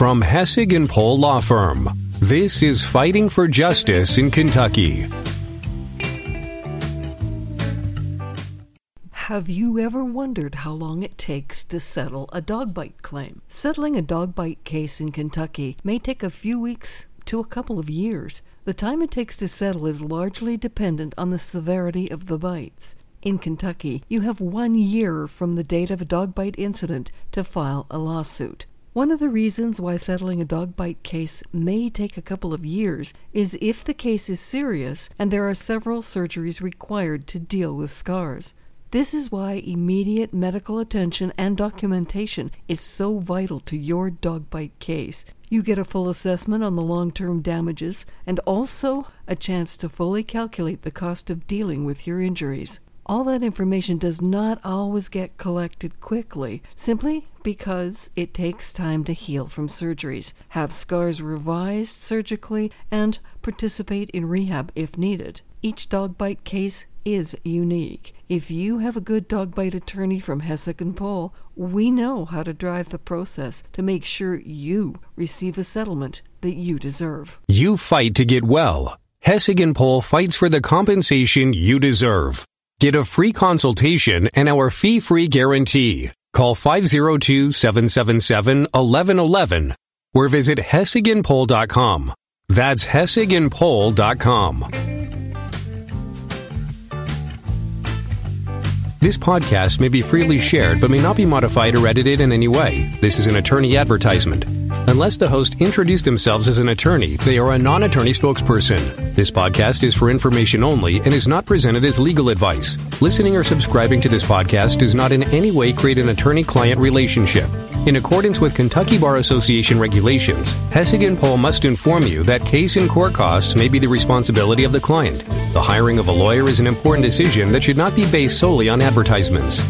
From Hessig and Pohl Law Firm, this is Fighting for Justice in Kentucky. Have you ever wondered how long it takes to settle a dog bite claim? Settling a dog bite case in Kentucky may take a few weeks to a couple of years. The time it takes to settle is largely dependent on the severity of the bites. In Kentucky, you have one year from the date of a dog bite incident to file a lawsuit. One of the reasons why settling a dog bite case may take a couple of years is if the case is serious and there are several surgeries required to deal with scars. This is why immediate medical attention and documentation is so vital to your dog bite case. You get a full assessment on the long term damages and also a chance to fully calculate the cost of dealing with your injuries. All that information does not always get collected quickly, simply because it takes time to heal from surgeries, have scars revised surgically, and participate in rehab if needed. Each dog bite case is unique. If you have a good dog bite attorney from Hessig and Pohl, we know how to drive the process to make sure you receive a settlement that you deserve. You fight to get well. Hessig and Pohl fights for the compensation you deserve. Get a free consultation and our fee-free guarantee. Call 502-777-1111 or visit hessigandpohl.com. That's hessigandpohl.com. This podcast may be freely shared but may not be modified or edited in any way. This is an attorney advertisement. Unless the host introduced themselves as an attorney, they are a non attorney spokesperson. This podcast is for information only and is not presented as legal advice. Listening or subscribing to this podcast does not in any way create an attorney client relationship. In accordance with Kentucky Bar Association regulations, Hessig and Pohl must inform you that case and court costs may be the responsibility of the client. The hiring of a lawyer is an important decision that should not be based solely on advertisements.